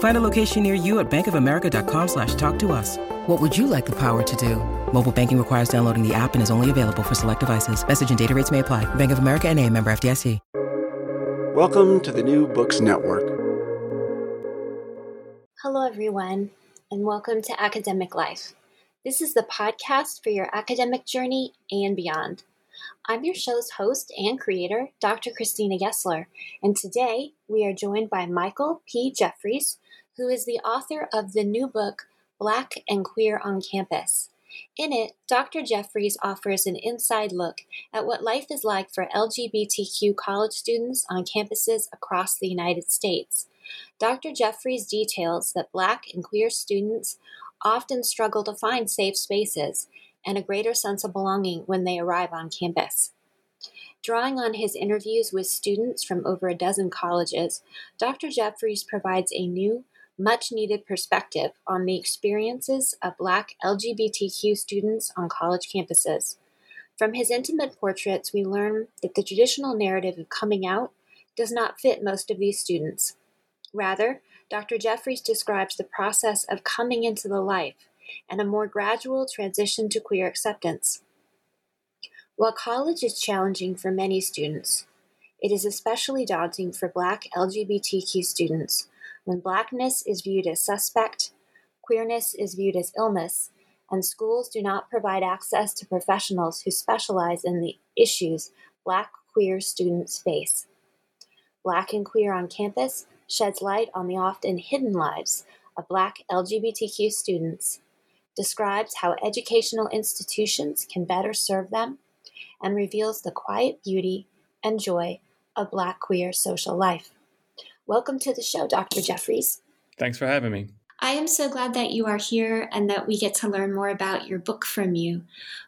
Find a location near you at bankofamerica.com slash talk to us. What would you like the power to do? Mobile banking requires downloading the app and is only available for select devices. Message and data rates may apply. Bank of America and a member FDIC. Welcome to the New Books Network. Hello, everyone, and welcome to Academic Life. This is the podcast for your academic journey and beyond. I'm your show's host and creator, Dr. Christina Gessler, and today we are joined by Michael P. Jeffries, who is the author of the new book, Black and Queer on Campus. In it, Dr. Jeffries offers an inside look at what life is like for LGBTQ college students on campuses across the United States. Dr. Jeffries details that Black and queer students often struggle to find safe spaces and a greater sense of belonging when they arrive on campus. Drawing on his interviews with students from over a dozen colleges, Dr. Jeffries provides a new much needed perspective on the experiences of Black LGBTQ students on college campuses. From his intimate portraits, we learn that the traditional narrative of coming out does not fit most of these students. Rather, Dr. Jeffries describes the process of coming into the life and a more gradual transition to queer acceptance. While college is challenging for many students, it is especially daunting for Black LGBTQ students when Blackness is viewed as suspect, queerness is viewed as illness, and schools do not provide access to professionals who specialize in the issues Black queer students face. Black and Queer on Campus sheds light on the often hidden lives of Black LGBTQ students, describes how educational institutions can better serve them, and reveals the quiet beauty and joy of Black queer social life. Welcome to the show, Dr. Jeffries. Thanks for having me. I am so glad that you are here and that we get to learn more about your book from you.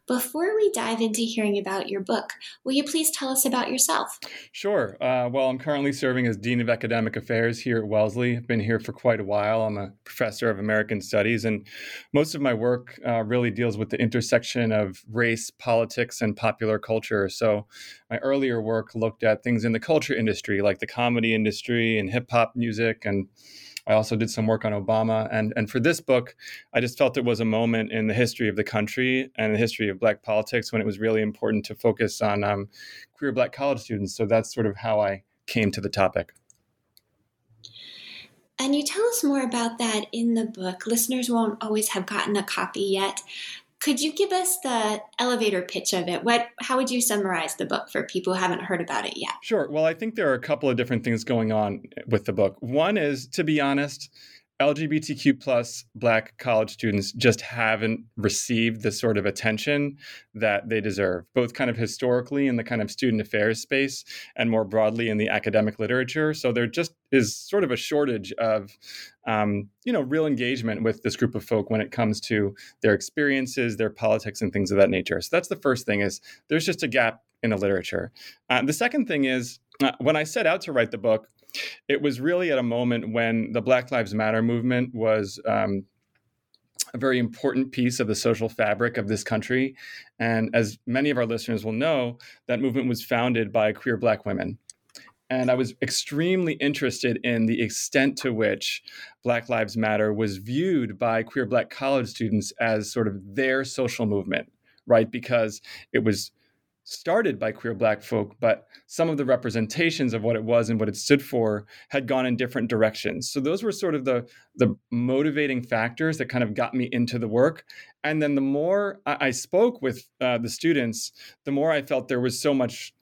Before we dive into hearing about your book, will you please tell us about yourself? Sure. Uh, well, I'm currently serving as Dean of Academic Affairs here at Wellesley. I've been here for quite a while. I'm a professor of American Studies, and most of my work uh, really deals with the intersection of race, politics, and popular culture. So, my earlier work looked at things in the culture industry, like the comedy industry and hip hop music and I also did some work on Obama. And, and for this book, I just felt it was a moment in the history of the country and the history of Black politics when it was really important to focus on um, queer Black college students. So that's sort of how I came to the topic. And you tell us more about that in the book. Listeners won't always have gotten a copy yet. Could you give us the elevator pitch of it? What how would you summarize the book for people who haven't heard about it yet? Sure. Well, I think there are a couple of different things going on with the book. One is to be honest, LGBTQ plus Black college students just haven't received the sort of attention that they deserve, both kind of historically in the kind of student affairs space and more broadly in the academic literature. So there just is sort of a shortage of, um, you know, real engagement with this group of folk when it comes to their experiences, their politics, and things of that nature. So that's the first thing is there's just a gap in the literature. Uh, the second thing is uh, when I set out to write the book, it was really at a moment when the Black Lives Matter movement was um, a very important piece of the social fabric of this country. And as many of our listeners will know, that movement was founded by queer Black women. And I was extremely interested in the extent to which Black Lives Matter was viewed by queer Black college students as sort of their social movement, right? Because it was started by queer black folk, but some of the representations of what it was and what it stood for had gone in different directions. So those were sort of the the motivating factors that kind of got me into the work. And then the more I, I spoke with uh, the students, the more I felt there was so much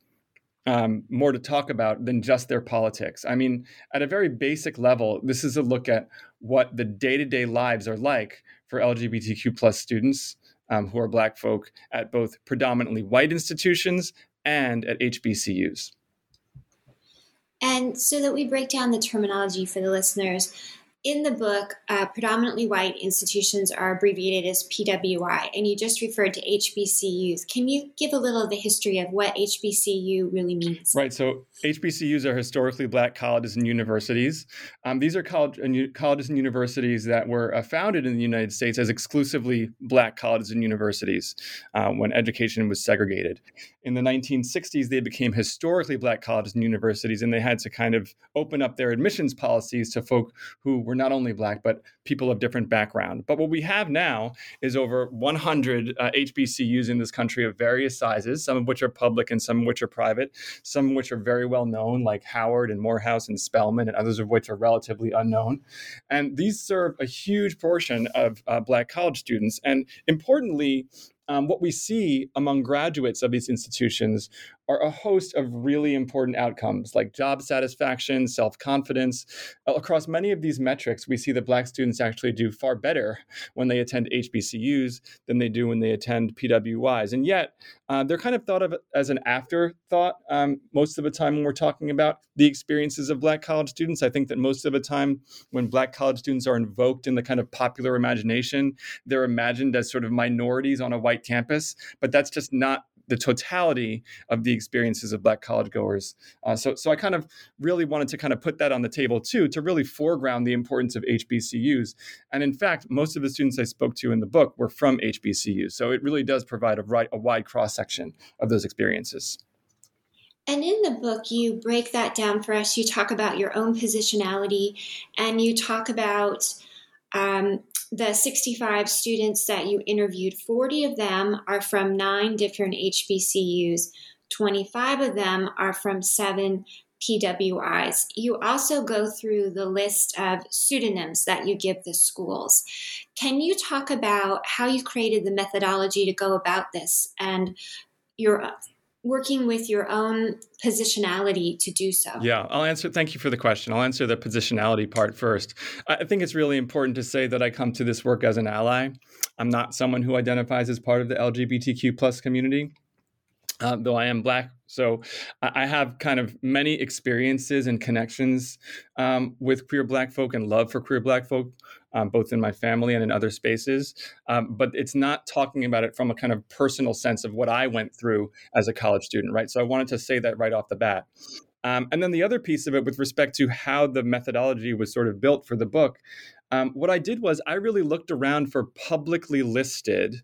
um, more to talk about than just their politics. I mean, at a very basic level, this is a look at what the day to day lives are like for LGBTQ plus students um, who are Black folk at both predominantly white institutions and at HBCUs. And so that we break down the terminology for the listeners, in the book, uh, predominantly white institutions are abbreviated as PWI, and you just referred to HBCUs. Can you give a little of the history of what HBCU really means? Right. So HBCUs are historically black colleges and universities. Um, these are college, and, colleges and universities that were uh, founded in the United States as exclusively black colleges and universities uh, when education was segregated. In the 1960s, they became historically black colleges and universities, and they had to kind of open up their admissions policies to folk who were not only black, but people of different background. But what we have now is over 100 uh, HBCUs in this country of various sizes, some of which are public and some of which are private, some of which are very well known, like Howard and Morehouse and Spelman, and others of which are relatively unknown. And these serve a huge portion of uh, Black college students. And importantly, um, what we see among graduates of these institutions are a host of really important outcomes like job satisfaction, self confidence. Across many of these metrics, we see that Black students actually do far better when they attend HBCUs than they do when they attend PWIs. And yet, uh, they're kind of thought of as an afterthought um, most of the time when we're talking about the experiences of Black college students. I think that most of the time when Black college students are invoked in the kind of popular imagination, they're imagined as sort of minorities on a white campus, but that's just not the totality of the experiences of black college goers uh, so, so i kind of really wanted to kind of put that on the table too to really foreground the importance of hbcus and in fact most of the students i spoke to in the book were from hbcus so it really does provide a, right, a wide cross section of those experiences. And in the book, you break that down for us. You talk about your own positionality and you talk about um, the 65 students that you interviewed, 40 of them are from nine different HBCUs, 25 of them are from seven PWIs. You also go through the list of pseudonyms that you give the schools. Can you talk about how you created the methodology to go about this and your working with your own positionality to do so? Yeah, I'll answer. Thank you for the question. I'll answer the positionality part first. I think it's really important to say that I come to this work as an ally. I'm not someone who identifies as part of the LGBTQ plus community. Uh, though I am black. So I have kind of many experiences and connections um, with queer black folk and love for queer black folk um, both in my family and in other spaces. Um, but it's not talking about it from a kind of personal sense of what I went through as a college student, right? So I wanted to say that right off the bat. Um, and then the other piece of it, with respect to how the methodology was sort of built for the book, um, what I did was I really looked around for publicly listed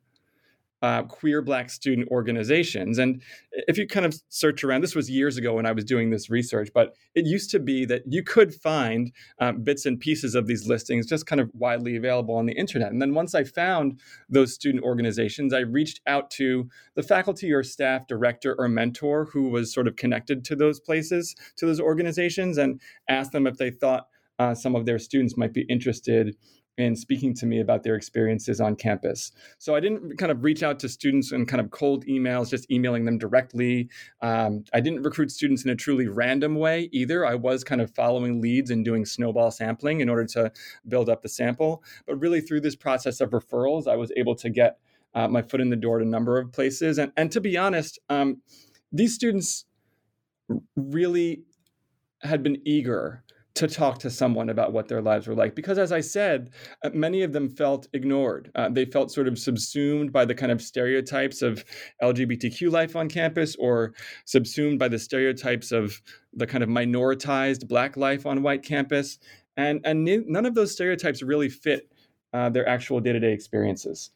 uh, queer black student organizations. And if you kind of search around, this was years ago when I was doing this research, but it used to be that you could find um, bits and pieces of these listings just kind of widely available on the internet. And then once I found those student organizations, I reached out to the faculty or staff director or mentor who was sort of connected to those places, to those organizations, and asked them if they thought uh, some of their students might be interested and speaking to me about their experiences on campus. So I didn't kind of reach out to students in kind of cold emails, just emailing them directly. Um, I didn't recruit students in a truly random way either. I was kind of following leads and doing snowball sampling in order to build up the sample. But really, through this process of referrals, I was able to get uh, my foot in the door at a number of places. And, and to be honest, um, these students really had been eager to talk to someone about what their lives were like. Because, as I said, uh, many of them felt ignored. Uh, they felt sort of subsumed by the kind of stereotypes of LGBTQ life on campus or subsumed by the stereotypes of the kind of minoritized Black life on white campus. And, and none of those stereotypes really fit uh, their actual day to day experiences.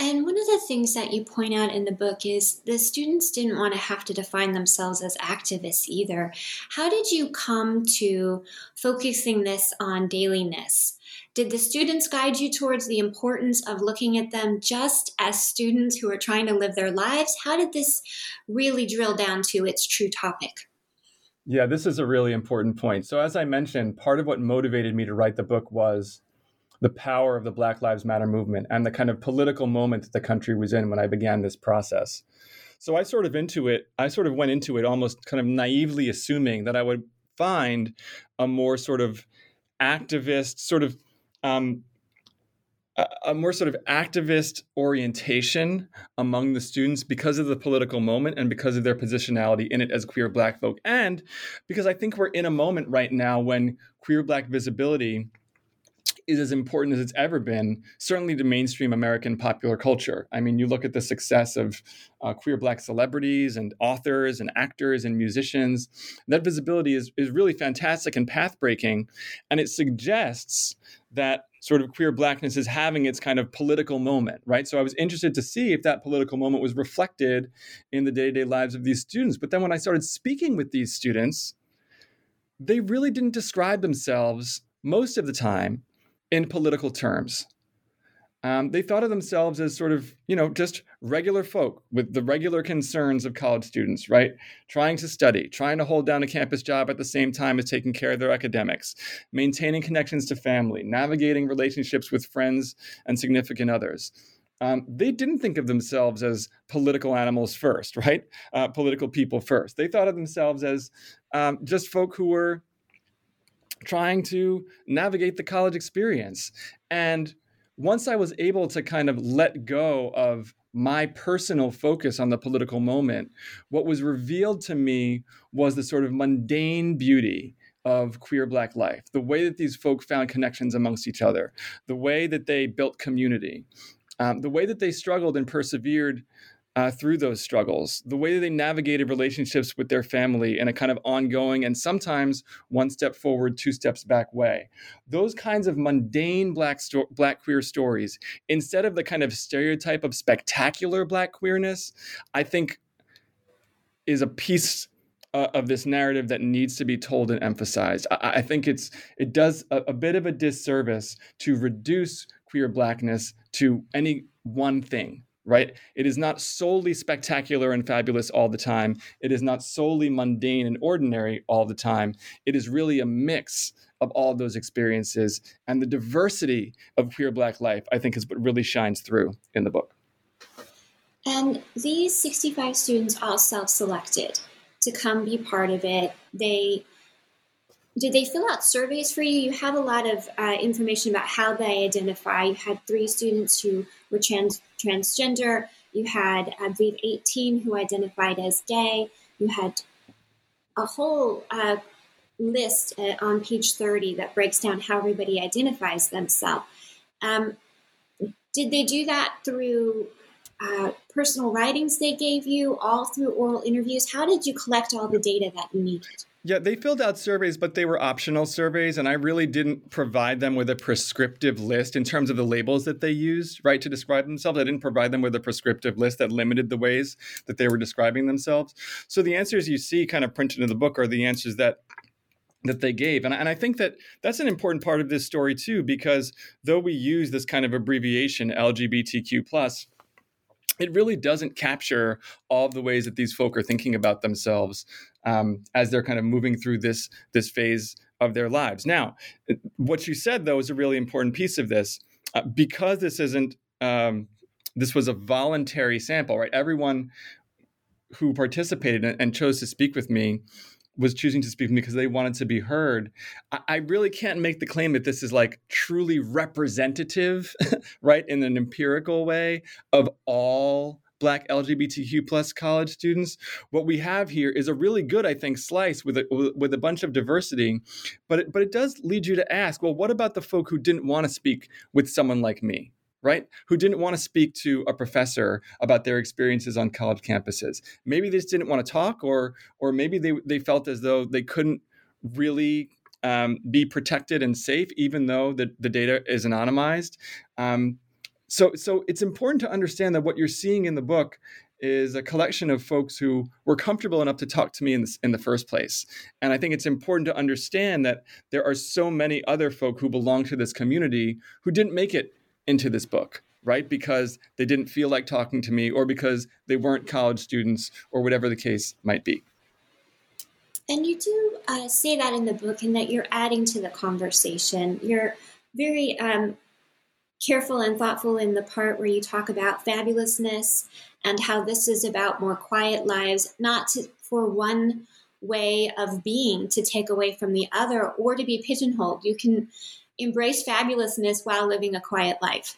And one of the things that you point out in the book is the students didn't want to have to define themselves as activists either. How did you come to focusing this on dailiness? Did the students guide you towards the importance of looking at them just as students who are trying to live their lives? How did this really drill down to its true topic? Yeah, this is a really important point. So, as I mentioned, part of what motivated me to write the book was the power of the Black Lives Matter movement and the kind of political moment that the country was in when I began this process. So I sort of into it. I sort of went into it almost kind of naively assuming that I would find a more sort of activist, sort of um, a, more sort of activist orientation among the students because of the political moment and because of their positionality in it as queer black folk. And because I think we're in a moment right now when queer black visibility is as important as it's ever been, certainly to mainstream American popular culture. I mean, you look at the success of uh, queer black celebrities and authors and actors and musicians. That visibility is, is really fantastic and path breaking. And it suggests that sort of queer blackness is having its kind of political moment, right? So I was interested to see if that political moment was reflected in the day to day lives of these students. But then when I started speaking with these students, they really didn't describe themselves most of the time in political terms. Um, they thought of themselves as sort of, you know, just regular folk with the regular concerns of college students, right? Trying to study, trying to hold down a campus job at the same time as taking care of their academics, maintaining connections to family, navigating relationships with friends and significant others. Um, they didn't think of themselves as political animals first, right? Uh, political people first. They thought of themselves as um, just folk who were trying to navigate the college experience. And once I was able to kind of let go of my personal focus on the political moment, what was revealed to me was the sort of mundane beauty of queer black life, the way that these folk found connections amongst each other, the way that they built community, um, the way that they struggled and persevered uh, through those struggles, the way that they navigated relationships with their family in a kind of ongoing and sometimes one step forward, two steps back way. Those kinds of mundane black sto- black queer stories, instead of the kind of stereotype of spectacular black queerness, I think is a piece uh, of this narrative that needs to be told and emphasized. I, I think it's it does a, a bit of a disservice to reduce queer blackness to any one thing right? It is not solely spectacular and fabulous all the time. It is not solely mundane and ordinary all the time. It is really a mix of all those experiences. And the diversity of queer Black life, I think, is what really shines through in the book. And these 65 students all self selected to come be part of it. They did they fill out surveys for you? You have a lot of uh, information about how they identify. You had three students who were trans transgender. You had, I believe, 18 who identified as gay. You had a whole uh, list uh, on page 30 that breaks down how everybody identifies themselves. Um, did they do that through uh, personal writings they gave you, all through oral interviews? How did you collect all the data that you needed? Yeah, they filled out surveys, but they were optional surveys, and I really didn't provide them with a prescriptive list in terms of the labels that they used, right, to describe themselves. I didn't provide them with a prescriptive list that limited the ways that they were describing themselves. So the answers you see kind of printed in the book are the answers that that they gave and, and i think that that's an important part of this story too because though we use this kind of abbreviation lgbtq plus it really doesn't capture all the ways that these folk are thinking about themselves um, as they're kind of moving through this this phase of their lives. Now, what you said though is a really important piece of this uh, because this isn't um, this was a voluntary sample, right? Everyone who participated and chose to speak with me was choosing to speak because they wanted to be heard. I, I, really can't make the claim that this is like truly representative, right, in an empirical way of all Black LGBTQ plus college students. What we have here is a really good, I think, slice with a, with a bunch of diversity, but it, but it does lead you to ask, well, what about the folk who didn't want to speak with someone like me? right? Who didn't want to speak to a professor about their experiences on college campuses. Maybe they just didn't want to talk, or or maybe they they felt as though they couldn't really um, be protected and safe, even though the, the data is anonymized. Um, so so it's important to understand that what you're seeing in the book is a collection of folks who were comfortable enough to talk to me in, this, in the first place. And I think it's important to understand that there are so many other folk who belong to this community who didn't make it into this book, right? Because they didn't feel like talking to me or because they weren't college students or whatever the case might be. And you do uh, say that in the book, and that you're adding to the conversation. You're very um, careful and thoughtful in the part where you talk about fabulousness and how this is about more quiet lives, not to, for one way of being to take away from the other or to be pigeonholed. You can embrace fabulousness while living a quiet life.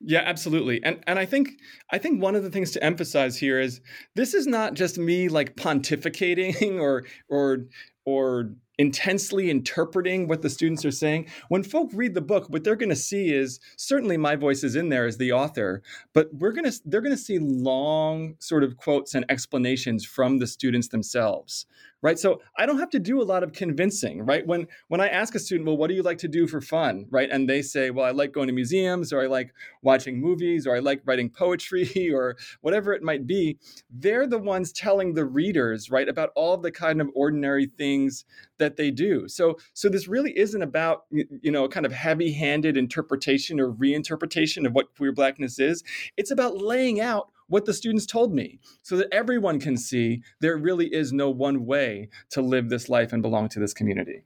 Yeah, absolutely. And and I think I think one of the things to emphasize here is this is not just me like pontificating or or or intensely interpreting what the students are saying. When folk read the book, what they're going to see is certainly my voice is in there as the author, but we're going to they're going to see long sort of quotes and explanations from the students themselves right? So i don't have to do a lot of convincing right? When when i ask a student well what do you like to do for fun? right? And they say well i like going to museums or i like watching movies or i like writing poetry or whatever it might be they're the ones telling the readers right about all the kind of ordinary things that they do. So so this really isn't about you know a kind of heavy-handed interpretation or reinterpretation of what queer blackness is. It's about laying out what the students told me so that everyone can see there really is no one way to live this life and belong to this community.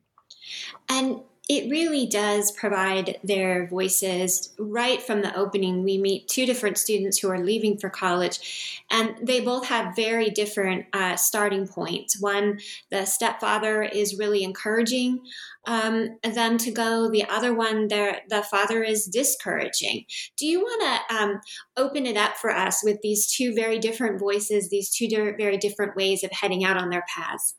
And it really does provide their voices right from the opening. We meet two different students who are leaving for college, and they both have very different uh, starting points. One, the stepfather is really encouraging um, them to go. The other one, the father is discouraging. Do you want to um, open it up for us with these two very different voices, these two very different ways of heading out on their paths?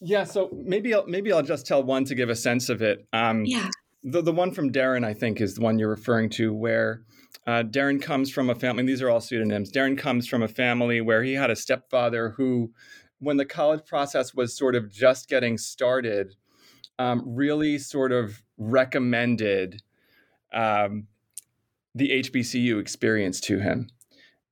Yeah, so maybe I'll, maybe I'll just tell one to give a sense of it. Um, yeah. The the one from Darren, I think, is the one you're referring to, where uh, Darren comes from a family. these are all pseudonyms. Darren comes from a family where he had a stepfather who, when the college process was sort of just getting started, um, really sort of recommended um, the HBCU experience to him.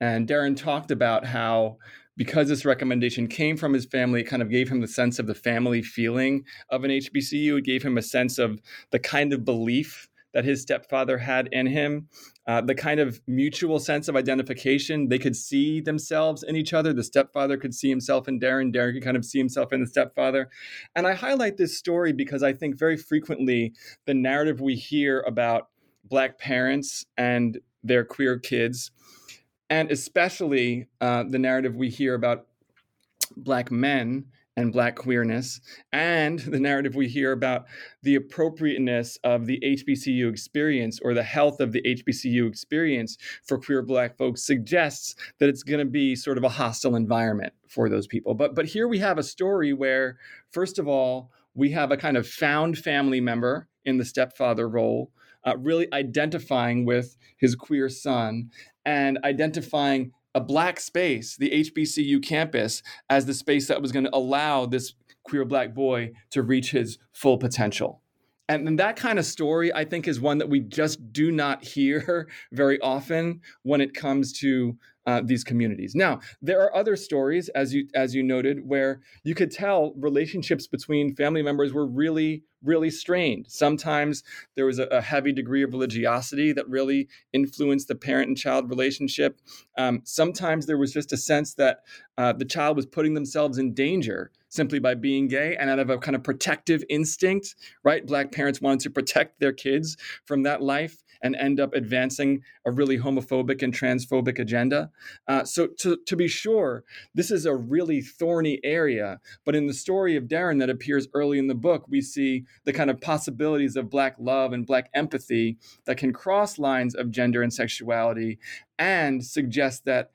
And Darren talked about how because this recommendation came from his family, it kind of gave him the sense of the family feeling of an HBCU. It gave him a sense of the kind of belief that his stepfather had in him, uh, the kind of mutual sense of identification. They could see themselves in each other. The stepfather could see himself in Darren. Darren could kind of see himself in the stepfather. And I highlight this story because I think very frequently the narrative we hear about Black parents and their queer kids and especially uh, the narrative we hear about black men and black queerness, and the narrative we hear about the appropriateness of the HBCU experience or the health of the HBCU experience for queer black folks suggests that it's going to be sort of a hostile environment for those people. But but here we have a story where, first of all, we have a kind of found family member in the stepfather role uh, really identifying with his queer son and identifying a black space, the HBCU campus, as the space that was going to allow this queer black boy to reach his full potential. And, and that kind of story, I think, is one that we just do not hear very often when it comes to uh, these communities. Now, there are other stories, as you as you noted, where you could tell relationships between family members were really really strained. Sometimes there was a, a heavy degree of religiosity that really influenced the parent and child relationship. Um, sometimes there was just a sense that uh, the child was putting themselves in danger simply by being gay and out of a kind of protective instinct, right? Black parents wanted to protect their kids from that life and end up advancing a really homophobic and transphobic agenda. Uh, so, to, to be sure, this is a really thorny area. But in the story of Darren that appears early in the book, we see the kind of possibilities of Black love and Black empathy that can cross lines of gender and sexuality and suggest that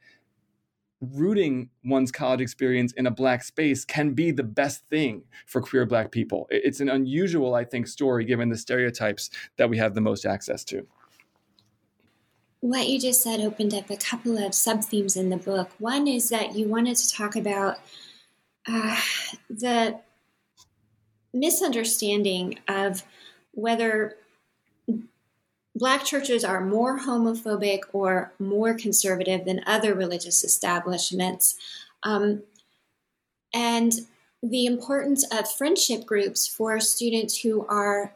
rooting one's college experience in a black space can be the best thing for queer black people. It's an unusual, I think, story given the stereotypes that we have the most access to what you just said opened up a couple of sub themes in the book. One is that you wanted to talk about uh, the misunderstanding of whether black churches are more homophobic or more conservative than other religious establishments. Um, and the importance of friendship groups for students who are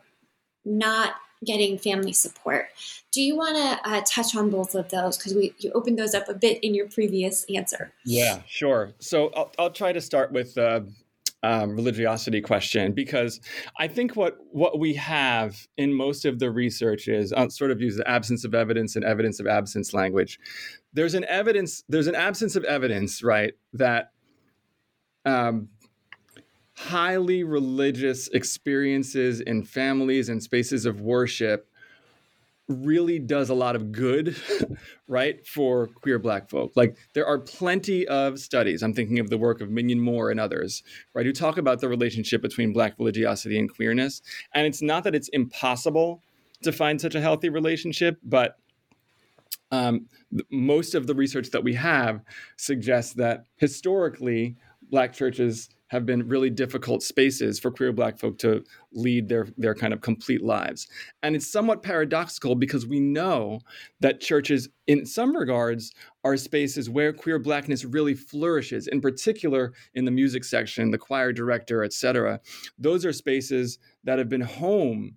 not getting family support. Do you want to uh, touch on both of those because we you opened those up a bit in your previous answer? Yeah, sure. So I'll, I'll try to start with uh, um, religiosity question because I think what what we have in most of the research is uh, sort of use the absence of evidence and evidence of absence language. There's an evidence. There's an absence of evidence, right? That um, highly religious experiences in families and spaces of worship really does a lot of good, right, for queer black folk. Like there are plenty of studies, I'm thinking of the work of Mignon Moore and others, right, who talk about the relationship between black religiosity and queerness. And it's not that it's impossible to find such a healthy relationship, but um, most of the research that we have suggests that historically, black churches have been really difficult spaces for queer black folk to lead their their kind of complete lives. And it's somewhat paradoxical because we know that churches in some regards are spaces where queer blackness really flourishes, in particular in the music section, the choir director, etc. Those are spaces that have been home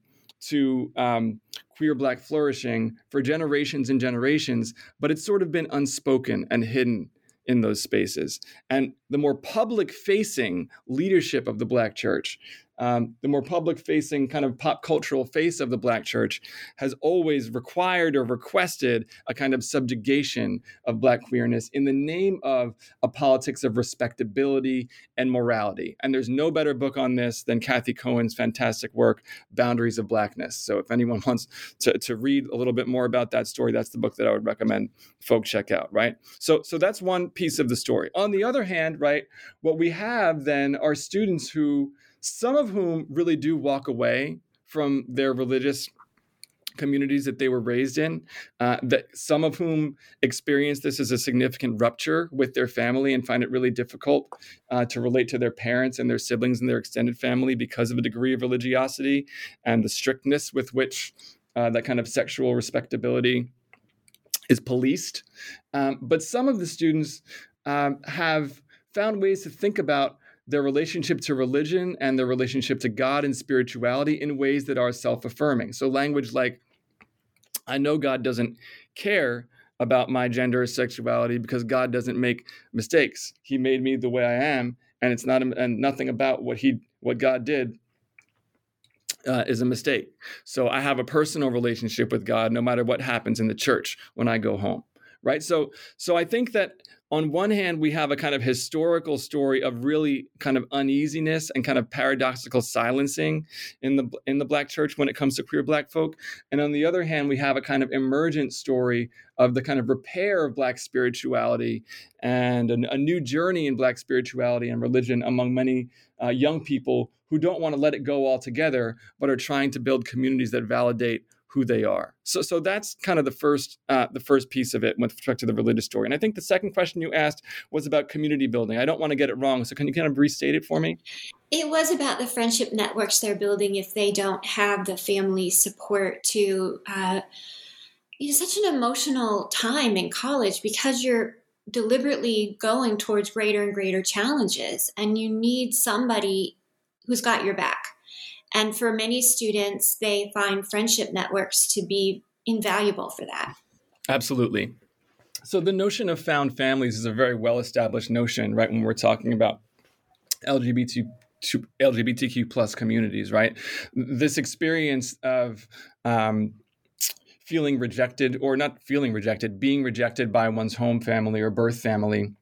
to um, queer black flourishing for generations and generations, but it's sort of been unspoken and hidden in those spaces. And the more public facing leadership of the Black church um, the more public facing kind of pop cultural face of the black church has always required or requested a kind of subjugation of black queerness in the name of a politics of respectability and morality. And there's no better book on this than Cathy Cohen's fantastic work, Boundaries of Blackness. So if anyone wants to, to read a little bit more about that story, that's the book that I would recommend folks check out, right? So, so that's one piece of the story. On the other hand, right, what we have then are students who some of whom really do walk away from their religious communities that they were raised in uh, that some of whom experience this as a significant rupture with their family and find it really difficult uh, to relate to their parents and their siblings and their extended family because of a degree of religiosity and the strictness with which uh, that kind of sexual respectability is policed. Um, but some of the students um, have found ways to think about their relationship to religion and their relationship to God and spirituality in ways that are self affirming. So, language like, I know God doesn't care about my gender or sexuality because God doesn't make mistakes. He made me the way I am, and it's not, and nothing about what he, what God did uh, is a mistake. So I have a personal relationship with God no matter what happens in the church when I go home. Right. So, so I think that on one hand, we have a kind of historical story of really kind of uneasiness and kind of paradoxical silencing in the in the black church when it comes to queer black folk, and on the other hand, we have a kind of emergent story of the kind of repair of black spirituality and a, a new journey in black spirituality and religion among many uh, young people who don't want to let it go altogether, but are trying to build communities that validate who they are. So, so that's kind of the first, uh, the first piece of it with respect to the religious story. And I think the second question you asked was about community building. I don't want to get it wrong, so can you kind of restate it for me? It was about the friendship networks they're building if they don't have the family support to. Uh, it's such an emotional time in college because you're deliberately going towards greater and greater challenges, and you need somebody who's got your back and for many students, they find friendship networks to be invaluable for that. Absolutely. So the notion of found families is a very well established notion, right? When we're talking about LGBT LGBTQ plus communities, right? This experience of um, feeling rejected, or not feeling rejected, being rejected by one's home family or birth family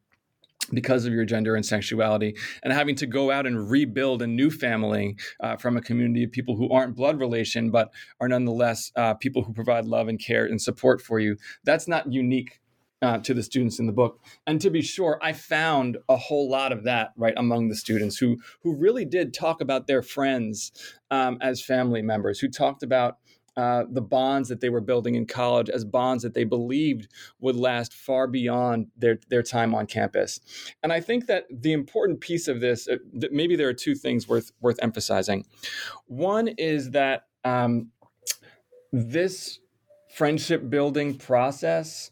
because of your gender and sexuality, and having to go out and rebuild a new family uh, from a community of people who aren't blood relation, but are nonetheless uh, people who provide love and care and support for you. That's not unique uh, to the students in the book. And to be sure, I found a whole lot of that right among the students who who really did talk about their friends um, as family members, who talked about uh, the bonds that they were building in college as bonds that they believed would last far beyond their, their time on campus. And I think that the important piece of this, uh, maybe there are two things worth worth emphasizing. One is that um, this friendship building process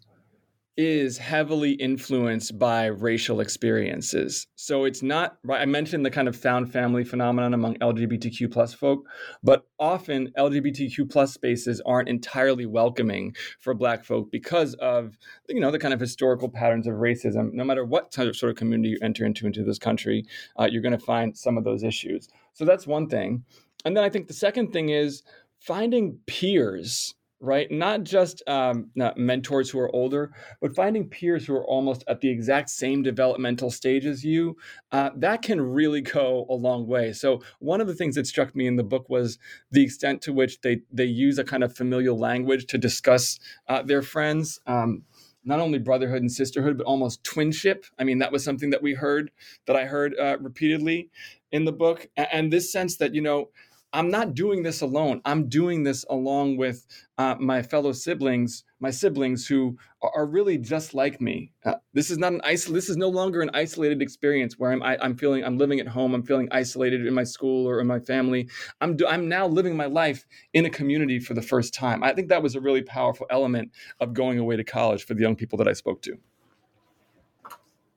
is heavily influenced by racial experiences. So it's not I mentioned the kind of found family phenomenon among LGBTQ plus folk, but often LGBTQ plus spaces aren't entirely welcoming for black folk because of you know the kind of historical patterns of racism. No matter what type of sort of community you enter into into this country, uh, you're going to find some of those issues. So that's one thing. And then I think the second thing is finding peers right? Not just um, not mentors who are older, but finding peers who are almost at the exact same developmental stage as you. Uh, that can really go a long way. So one of the things that struck me in the book was the extent to which they they use a kind of familial language to discuss uh, their friends. Um, not only brotherhood and sisterhood, but almost twinship. I mean, that was something that we heard, that I heard uh, repeatedly in the book, and this sense that you know I'm not doing this alone. I'm doing this along with uh, my fellow siblings, my siblings who are, really just like me. Uh, this is not an isol- This is no longer an isolated experience where I'm I, am i am feeling I'm living at home. I'm feeling isolated in my school or in my family. I'm do, I'm now living my life in a community for the first time. I think that was a really powerful element of going away to college for the young people that I spoke to.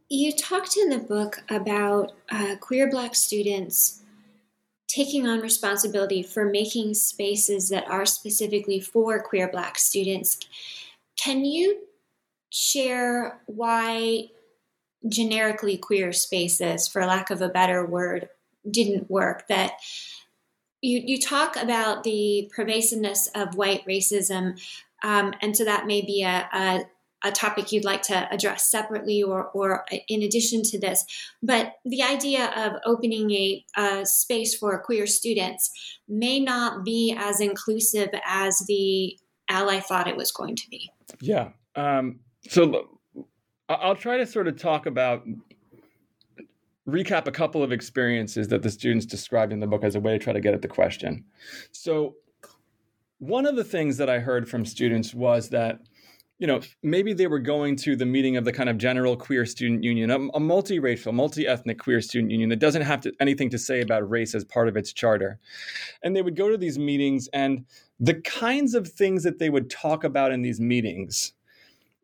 You talked in the book about uh, queer Black students taking on responsibility for making spaces that are specifically for queer Black students. Can you share why generically queer spaces, for lack of a better word, didn't work? That you, you talk about the pervasiveness of white racism, um, and so that may be a, a a topic you'd like to address separately or, or in addition to this. But the idea of opening a, a space for queer students may not be as inclusive as the ally thought it was going to be. Yeah. Um, so I'll try to sort of talk about recap a couple of experiences that the students described in the book as a way to try to get at the question. So, one of the things that I heard from students was that you know, maybe they were going to the meeting of the kind of general queer student union, a, a multiracial, multi-ethnic queer student union that doesn't have to, anything to say about race as part of its charter. And they would go to these meetings and the kinds of things that they would talk about in these meetings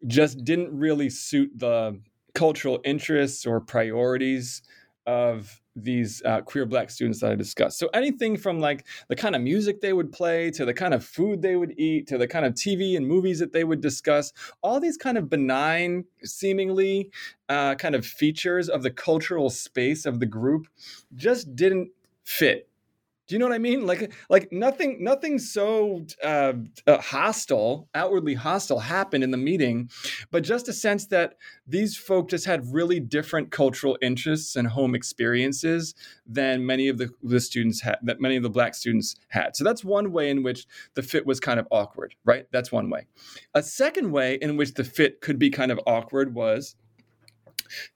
just didn't really suit the cultural interests or priorities of these uh, queer black students that I discussed. So anything from like the kind of music they would play to the kind of food they would eat to the kind of TV and movies that they would discuss, all these kind of benign, seemingly uh, kind of features of the cultural space of the group just didn't fit do you know what I mean? Like, like nothing, nothing so uh, uh, hostile, outwardly hostile, happened in the meeting, but just a sense that these folk just had really different cultural interests and home experiences than many of the, the students had, that many of the black students had. So that's one way in which the fit was kind of awkward, right? That's one way. A second way in which the fit could be kind of awkward was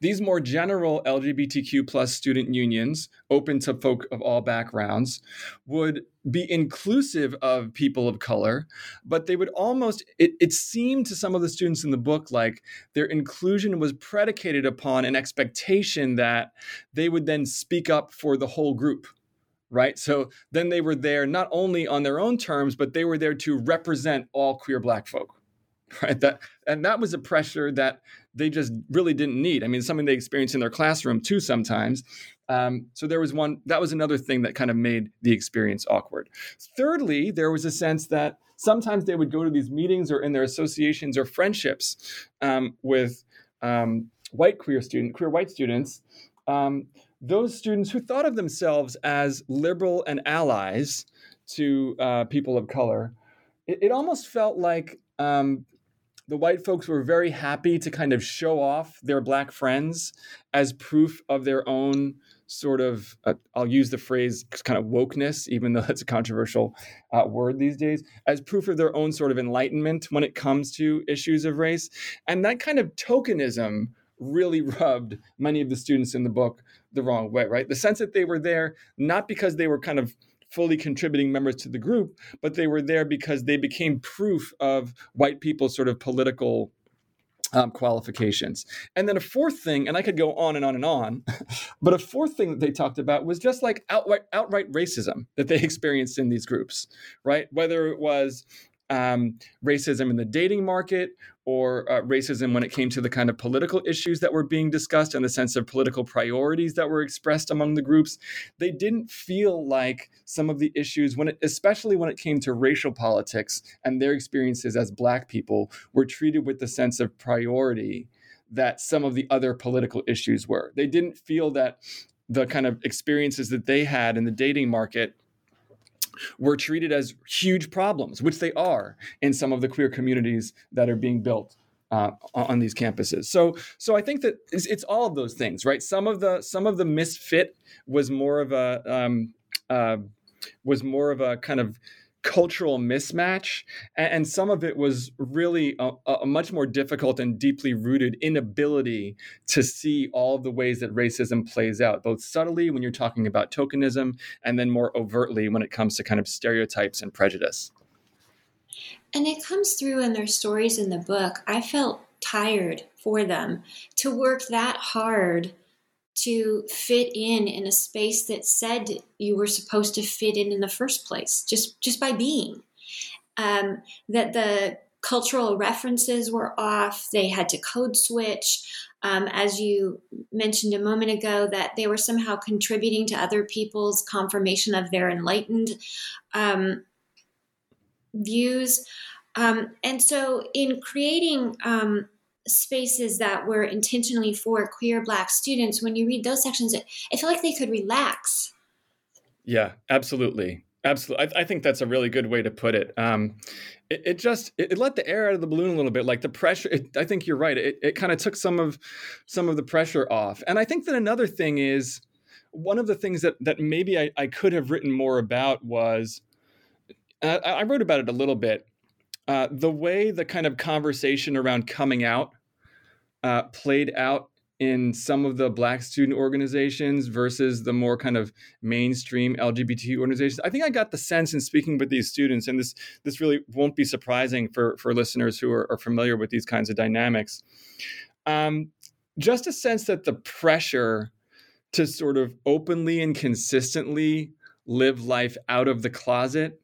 these more general LGBTQ plus student unions, open to folk of all backgrounds, would be inclusive of people of color, but they would almost, it, it seemed to some of the students in the book like their inclusion was predicated upon an expectation that they would then speak up for the whole group right? So then they were there not only on their own terms, but they were there to represent all queer black folk, right? That and that was a pressure that they just really didn't need. I mean, something they experience in their classroom too sometimes. Um, so there was one that was another thing that kind of made the experience awkward. Thirdly, there was a sense that sometimes they would go to these meetings or in their associations or friendships um, with um, white queer student, queer white students. Um, those students who thought of themselves as liberal and allies to uh, people of color, it, it almost felt like um, the white folks were very happy to kind of show off their black friends as proof of their own sort of uh, i'll use the phrase kind of wokeness even though that's a controversial uh, word these days as proof of their own sort of enlightenment when it comes to issues of race. And that kind of tokenism really rubbed many of the students in the book the wrong way right? The sense that they were there not because they were kind of fully contributing members to the group, but they were there because they became proof of white people's sort of political um, qualifications. And then a fourth thing, and I could go on and on and on, but a fourth thing that they talked about was just like outright, outright racism that they experienced in these groups, right? Whether it was um, racism in the dating market, or uh, racism when it came to the kind of political issues that were being discussed and the sense of political priorities that were expressed among the groups. They didn't feel like some of the issues, when it, especially when it came to racial politics and their experiences as Black people, were treated with the sense of priority that some of the other political issues were. They didn't feel that the kind of experiences that they had in the dating market were treated as huge problems, which they are in some of the queer communities that are being built uh, on these campuses. So, so I think that it's, it's, all of those things, right? Some of the some of the misfit was more of a um, uh, was more of a kind of cultural mismatch and, some of it was really a, a, much more difficult and deeply rooted inability to see all the ways that racism plays out both subtly when you're talking about tokenism and then more overtly when it comes to kind of stereotypes and prejudice. And it comes through in their stories in the book. I felt tired for them to work that hard to fit in in a space that said you were supposed to fit in in the first place just just by being. Um, that the cultural references were off they had to code switch. Um, as you mentioned a moment ago that they were somehow contributing to other people's confirmation of their enlightened um, views. Um, and so in creating um, spaces that were intentionally for queer black students when you read those sections it, it felt like they could relax. Yeah absolutely. Absolutely I, I, think that's a really good way to put it. Um, it, it, just it, it, let the air out of the balloon a little bit like the pressure i think you're right it, it kind of took some of some of the pressure off. And i think that another thing is one of the things that that maybe i, I could have written more about was i wrote about it a little bit uh, the way the kind of conversation around coming out uh, played out in some of the black student organizations versus the more kind of mainstream LGBT organizations. I think I got the sense in speaking with these students, and this this really won't be surprising for for listeners who are, are familiar with these kinds of dynamics. Um, just a sense that the pressure to sort of openly and consistently live life out of the closet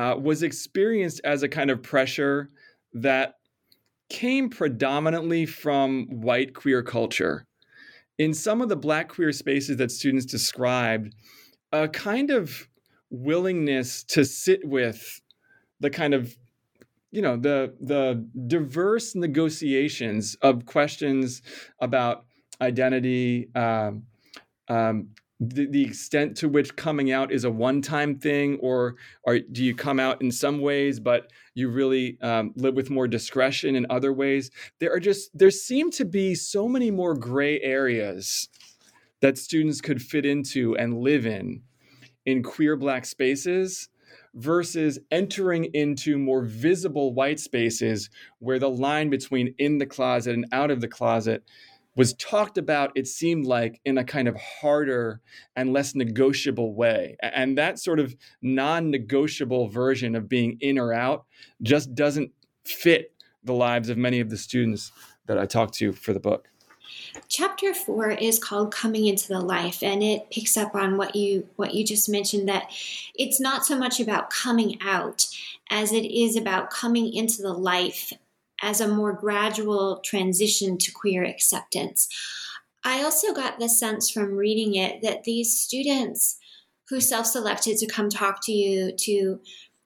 uh, was experienced as a kind of pressure that came predominantly from white queer culture. In some of the black queer spaces that students described, a kind of willingness to sit with the kind of you know the the diverse negotiations of questions about identity um, um, the, the extent to which coming out is a one-time thing or, do you come out in some ways but you really um, live with more discretion in other ways? There are just there seem to be so many more gray areas that students could fit into and live in in queer black spaces versus entering into more visible white spaces where the line between in the closet and out of the closet was talked about, it seemed like, in a kind of harder and less negotiable way. And that sort of non negotiable version of being in or out just doesn't fit the lives of many of the students that I talked to for the book. Chapter four is called "Coming into the Life," and it picks up on what you what you just mentioned. That it's not so much about coming out as it is about coming into the life as a more gradual transition to queer acceptance. I also got the sense from reading it that these students who self selected to come talk to you, to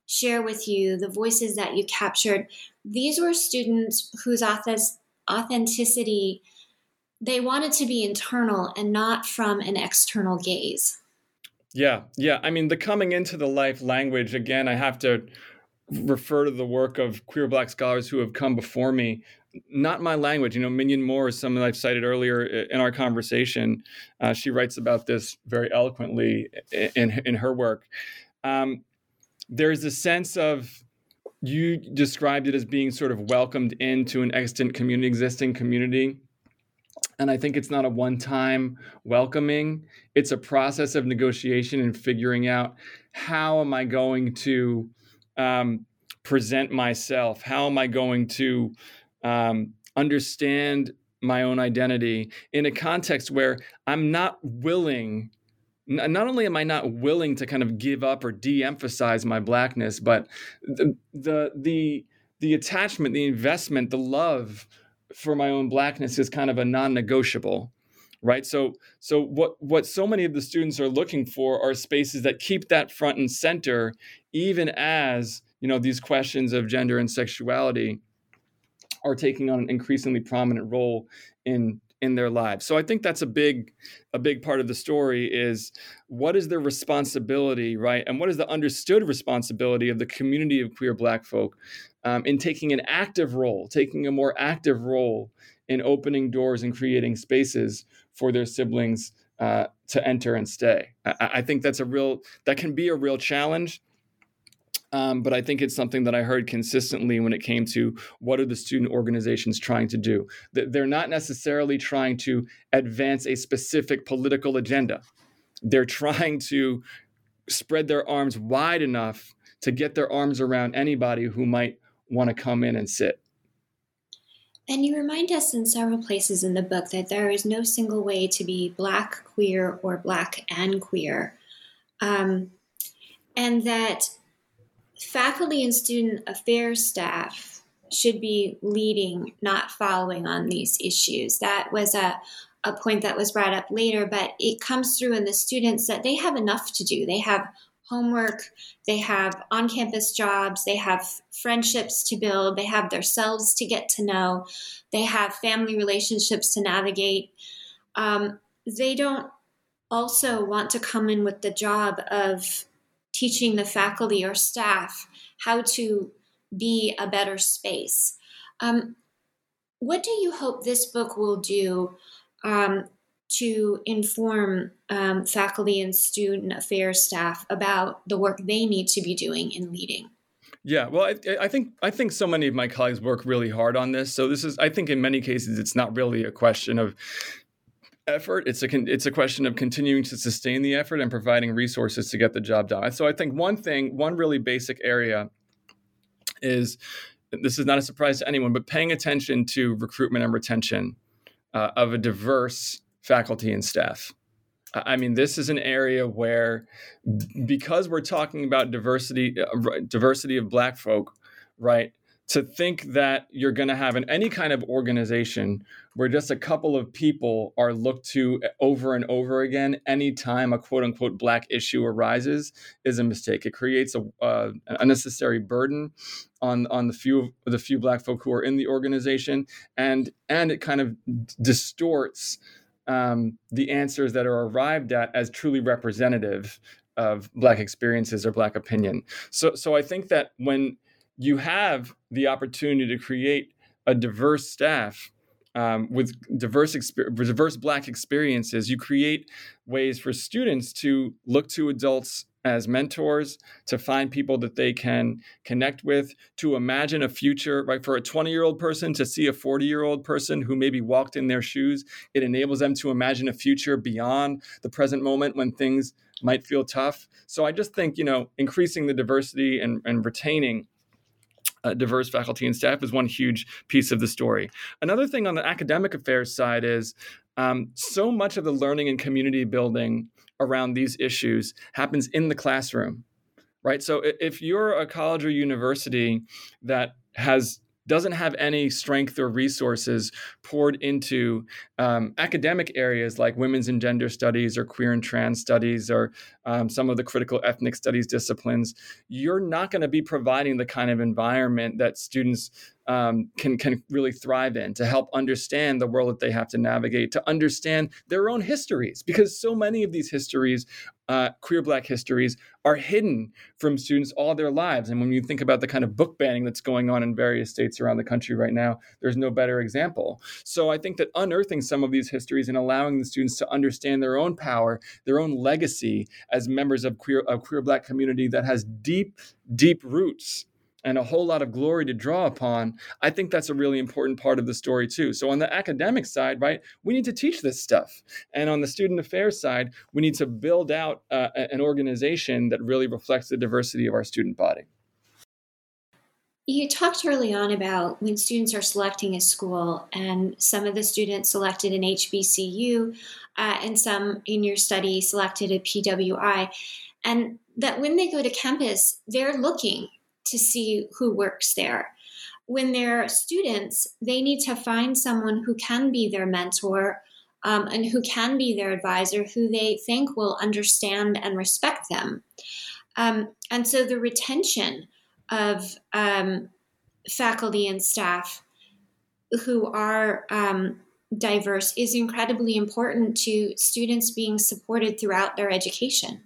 share with you the voices that you captured, these were students whose authenticity they wanted to be internal and not from an external gaze. Yeah, yeah. I mean, the coming into the life language, again, I have to refer to the work of queer black scholars who have come before me not my language. You know Mignon Moore is someone i've cited earlier in our conversation. Uh, she writes about this very eloquently in, in her work. Um, there's a sense of you described it as being sort of welcomed into an extant community existing community. And i think it's not a one-time welcoming. It's a process of negotiation and figuring out how am i going to um, present myself? How am I going to um, understand my own identity in a context where I'm not willing? Not only am I not willing to kind of give up or de-emphasize my blackness, but the the the, the attachment, the investment, the love for my own blackness is kind of a non-negotiable right so so what what so many of the students are looking for are spaces that keep that front and center even as you know these questions of gender and sexuality are taking on an increasingly prominent role in in their lives. So I think that's a big a big part of the story is what is their responsibility, right? And what is the understood responsibility of the community of queer black folk um, in taking an active role, taking a more active role in opening doors and creating spaces for their siblings uh, to enter and stay. I, I think that's a real that can be a real challenge um, but I think it's something that I heard consistently when it came to what are the student organizations trying to do. They're not necessarily trying to advance a specific political agenda. They're trying to spread their arms wide enough to get their arms around anybody who might want to come in and sit. And you remind us in several places in the book that there is no single way to be Black, queer, or Black and queer. Um, and that faculty and student affairs staff should be leading, not following on these issues. That was a, a point that was brought up later, but it comes through in the students that they have enough to do. They have homework, they have on campus jobs, they have friendships to build, they have themselves to get to know, they have family relationships to navigate. Um, they don't also want to come in with the job of teaching the faculty or staff how to be a better space. Um, what do you hope this book will do um, to inform um, faculty and student affairs staff about the work they need to be doing in leading? Yeah, well, I, I, think I think so many of my colleagues work really hard on this. So this is, I think, in many cases, it's not really a question of effort. It's a it's a question of continuing to sustain the effort and providing resources to get the job done. So I think one thing, one really basic area is this is not a surprise to anyone, but paying attention to recruitment and retention uh, of a diverse faculty and staff. I mean, this is an area where, because we're talking about diversity, uh, diversity of Black folk, right? to think that you're going to have in any kind of organization where just a couple of people are looked to over and over again anytime a quote unquote black issue arises is a mistake. It creates a uh, an unnecessary burden on on the few the few black folk who are in the organization, and and it kind of distorts um, the answers that are arrived at as truly representative of black experiences or black opinion. So so I think that when you have the opportunity to create a diverse staff um, with diverse exper- diverse black experiences you create ways for students to look to adults as mentors to find people that they can connect with to imagine a future right for a 20 year old person to see a 40 year old person who maybe walked in their shoes it enables them to imagine a future beyond the present moment when things might feel tough so i just think you know increasing the diversity and, and retaining diverse faculty and staff is one huge piece of the story. Another thing on the academic affairs side is um, so much of the learning and community building around these issues happens in the classroom, right? So if you're a college or university that has doesn't have any strength or resources poured into um, academic areas like women's and gender studies or queer and trans studies or um, some of the critical ethnic studies disciplines, you're not going to be providing the kind of environment that students um, can can really thrive in to help understand the world that they have to navigate, to understand their own histories, because so many of these histories, uh, queer Black histories, are hidden from students all their lives. And when you think about the kind of book banning that's going on in various states around the country right now, there's no better example. So I think that unearthing some of these histories and allowing the students to understand their own power, their own legacy as members of queer of queer Black community that has deep, deep roots and a whole lot of glory to draw upon, I think that's a really important part of the story too. So on the academic side, right, we need to teach this stuff, and on the student affairs side, we need to build out uh, an organization that really reflects the diversity of our student body. You talked early on about when students are selecting a school, and some of the students selected an HBCU, uh, and some in your study selected a PWI, and that when they go to campus, they're looking to see who works there. when they're students, they need to find someone who can be their mentor um, and who can be their advisor, who they think will understand and respect them. Um, and so the retention of um, faculty and staff who are um, diverse is incredibly important to students being supported throughout their education.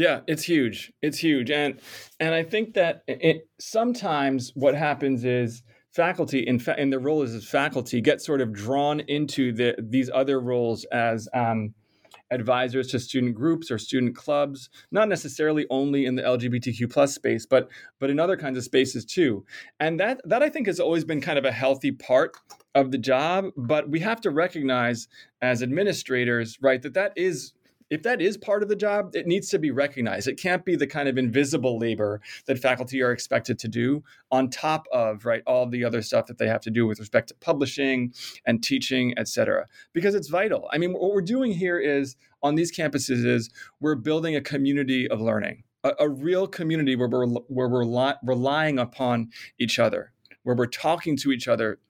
Yeah, it's huge. It's huge, and and I think that it, sometimes what happens is faculty in fa- in their role as faculty get sort of drawn into the these other roles as um, advisors to student groups or student clubs, not necessarily only in the LGBTQ plus space, but but in other kinds of spaces too. And that that I think has always been kind of a healthy part of the job. But we have to recognize as administrators, right, that that is if that is part of the job, it needs to be recognized. It can't be the kind of invisible labor that faculty are expected to do on top of right all the other stuff that they have to do with respect to publishing and teaching, et cetera, because it's vital. I mean, what we're doing here is on these campuses is we're building a community of learning, a, a real community where we're where we're relying upon each other, where we're talking to each other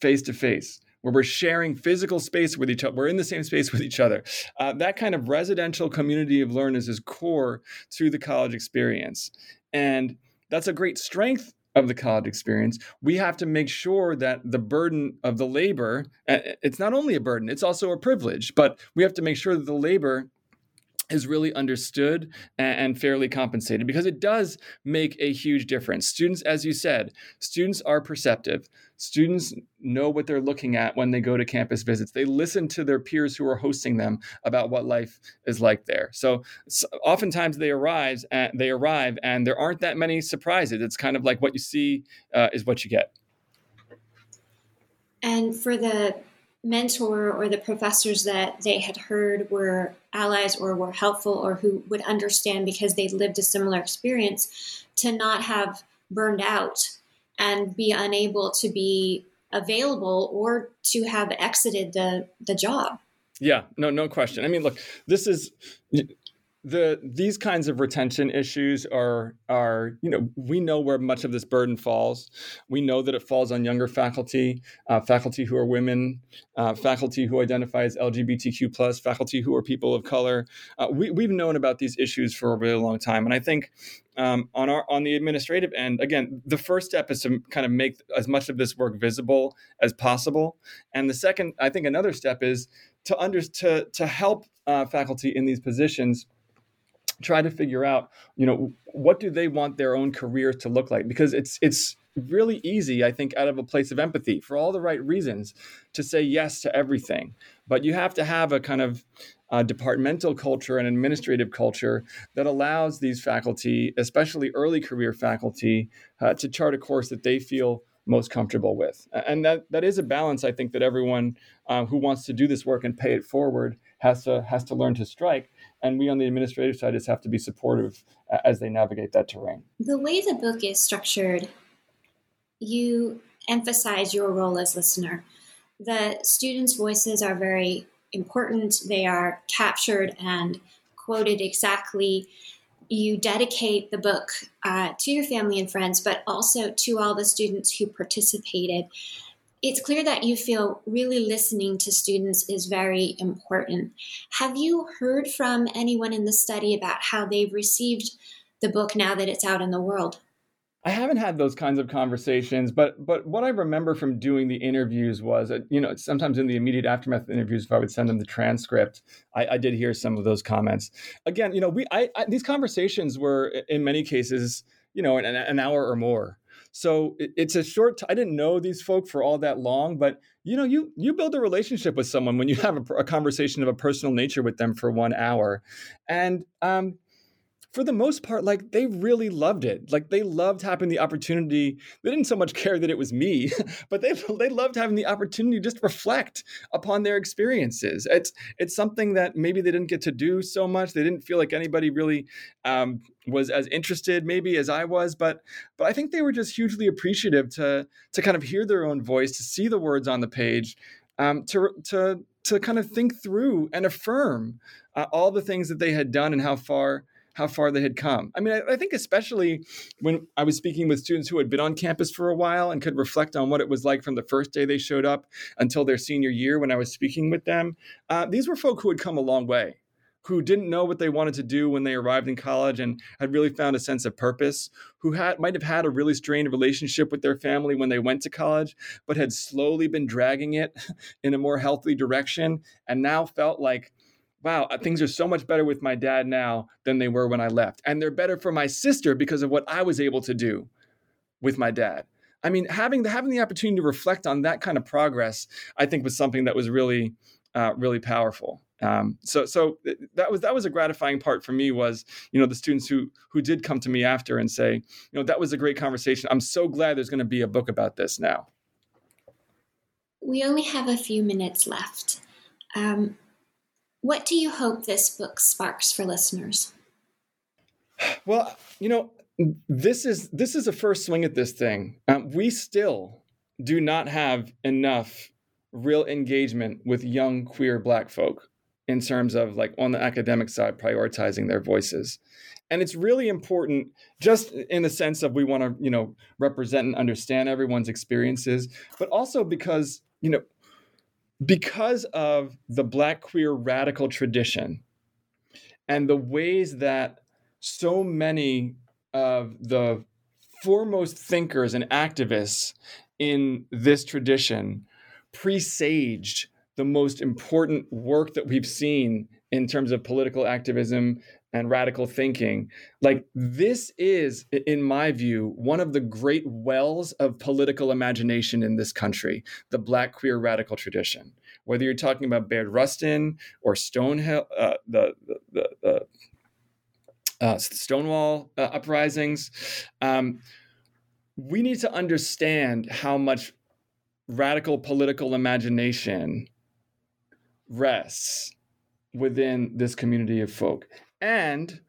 face to face where we're sharing physical space with each other. We're in the same space with each other. Uh, that kind of residential community of learners is core to the college experience. And that's a great strength of the college experience. We have to make sure that the burden of the labor, it's not only a burden, it's also a privilege, but we have to make sure that the labor is really understood and fairly compensated because it does make a huge difference. Students, as you said, students are perceptive. Students know what they're looking at when they go to campus visits. They listen to their peers who are hosting them about what life is like there. So, so oftentimes they arrive, and they arrive, and there aren't that many surprises. It's kind of like what you see uh, is what you get. And for the mentor or the professors that they had heard were allies or were helpful or who would understand because they'd lived a similar experience to not have burned out and be unable to be available or to have exited the the job. Yeah no no question. I mean look this is the these kinds of retention issues are are you know we know where much of this burden falls. We know that it falls on younger faculty uh, faculty who are women uh, faculty who identify as lgbtq plus faculty who are people of color. Uh, we, we've known about these issues for a really long time. And i think um, on our on the administrative end again the first step is to kind of make as much of this work visible as possible. And the second i think another step is to under to to help uh, faculty in these positions try to figure out you know what do they want their own careers to look like? Because it's it's really easy i think out of a place of empathy for all the right reasons to say yes to everything. But you have to have a kind of uh, departmental culture and administrative culture that allows these faculty especially early career faculty uh, to chart a course that they feel most comfortable with. And that that is a balance i think that everyone uh, who wants to do this work and pay it forward has to has to learn to strike and we on the administrative side just have to be supportive as they navigate that terrain. The way the book is structured, you emphasize your role as listener. The students' voices are very important. They are captured and quoted exactly. You dedicate the book uh, to your family and friends, but also to all the students who participated it's clear that you feel really listening to students is very important. Have you heard from anyone in the study about how they've received the book now that it's out in the world? I haven't had those kinds of conversations, but but what I remember from doing the interviews was, that, you know, sometimes in the immediate aftermath of interviews, if I would send them the transcript, I, I did hear some of those comments. Again, you know, we I, I, these conversations were in many cases, you know, an, an hour or more. So it's a short. T- I didn't know these folk for all that long, but you know, you you build a relationship with someone when you have a, a conversation of a personal nature with them for one hour, and um, for the most part, like they really loved it. Like they loved having the opportunity. They didn't so much care that it was me, but they they loved having the opportunity to just reflect upon their experiences. It's it's something that maybe they didn't get to do so much. They didn't feel like anybody really um, was as interested maybe as I was, but but I think they were just hugely appreciative to to kind of hear their own voice, to see the words on the page, um, to to to kind of think through and affirm uh, all the things that they had done and how far how far they had come. I mean, I, I, think especially when I was speaking with students who had been on campus for a while and could reflect on what it was like from the first day they showed up until their senior year when I was speaking with them. Uh, these were folk who had come a long way who didn't know what they wanted to do when they arrived in college and had really found a sense of purpose, who had might have had a really strained relationship with their family when they went to college, but had slowly been dragging it in a more healthy direction and now felt like wow, uh, things are so much better with my dad now than they were when I left. And they're better for my sister because of what I was able to do with my dad. I mean, having the, having the opportunity to reflect on that kind of progress, I think was something that was really, uh, really powerful. Um, so, so uh, that was that was a gratifying part for me. Was you know the students who who did come to me after and say, you know, that was a great conversation. I'm so glad there's going to be a book about this now. We only have a few minutes left. Um, what do you hope this book sparks for listeners? Well, you know, this is this is a first swing at this thing. Um, we still do not have enough real engagement with young queer Black folk in terms of like on the academic side prioritizing their voices and it's really important just in the sense of we want to you know represent and understand everyone's experiences but also because you know because of the black queer radical tradition and the ways that so many of the foremost thinkers and activists in this tradition presaged the most important work that we've seen in terms of political activism and radical thinking. Like, this is, in my view, one of the great wells of political imagination in this country the Black queer radical tradition. Whether you're talking about Bayard Rustin or Stonehill, uh, the, the, the, uh, Stonewall uh, uprisings, um, we need to understand how much radical political imagination rests within this community of folk. And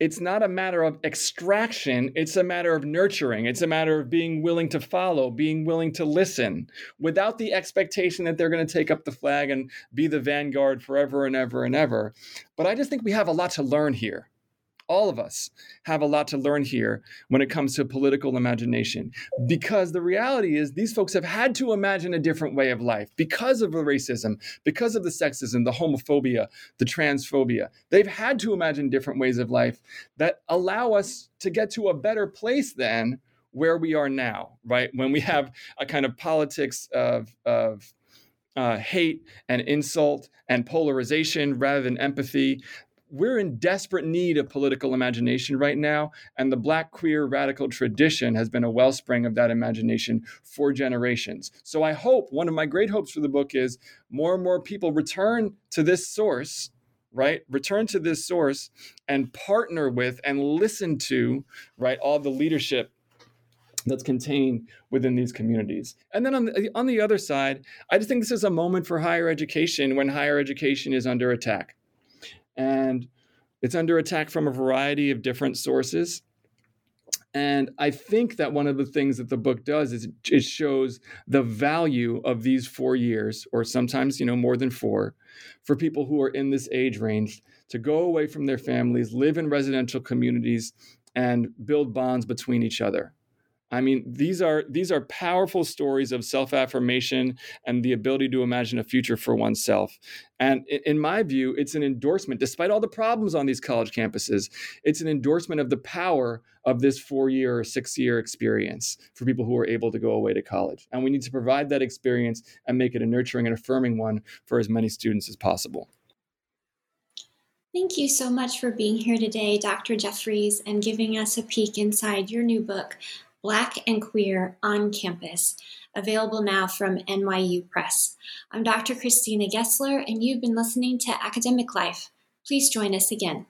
it's not a matter of extraction, it's a matter of nurturing. It's a matter of being willing to follow, being willing to listen without the expectation that they're going to take up the flag and be the vanguard forever and ever and ever. But I just think we have a lot to learn here all of us have a lot to learn here when it comes to political imagination. Because the reality is these folks have had to imagine a different way of life because of the racism because of the sexism the homophobia the transphobia. They've had to imagine different ways of life that allow us to get to a better place than where we are now right? When we have a kind of politics of of uh, hate and insult and polarization rather than empathy we're in desperate need of political imagination right now. And the Black queer radical tradition has been a wellspring of that imagination for generations. So I hope one of my great hopes for the book is more and more people return to this source right return to this source and partner with and listen to right all the leadership that's contained within these communities. And then on the, on the other side, I just think this is a moment for higher education when higher education is under attack and it's under attack from a variety of different sources. And I think that one of the things that the book does is it shows the value of these four years, or sometimes, you know, more than four, for people who are in this age range to go away from their families, live in residential communities, and build bonds between each other. I mean, these are these are powerful stories of self-affirmation and the ability to imagine a future for oneself. And in my view, it's an endorsement, despite all the problems on these college campuses, it's an endorsement of the power of this four-year or six-year experience for people who are able to go away to college. And we need to provide that experience and make it a nurturing and affirming one for as many students as possible. Thank you so much for being here today, Dr. Jeffries, and giving us a peek inside your new book, Black and Queer on Campus, available now from NYU Press. I'm Dr. Christina Gessler, and you've been listening to Academic Life. Please join us again.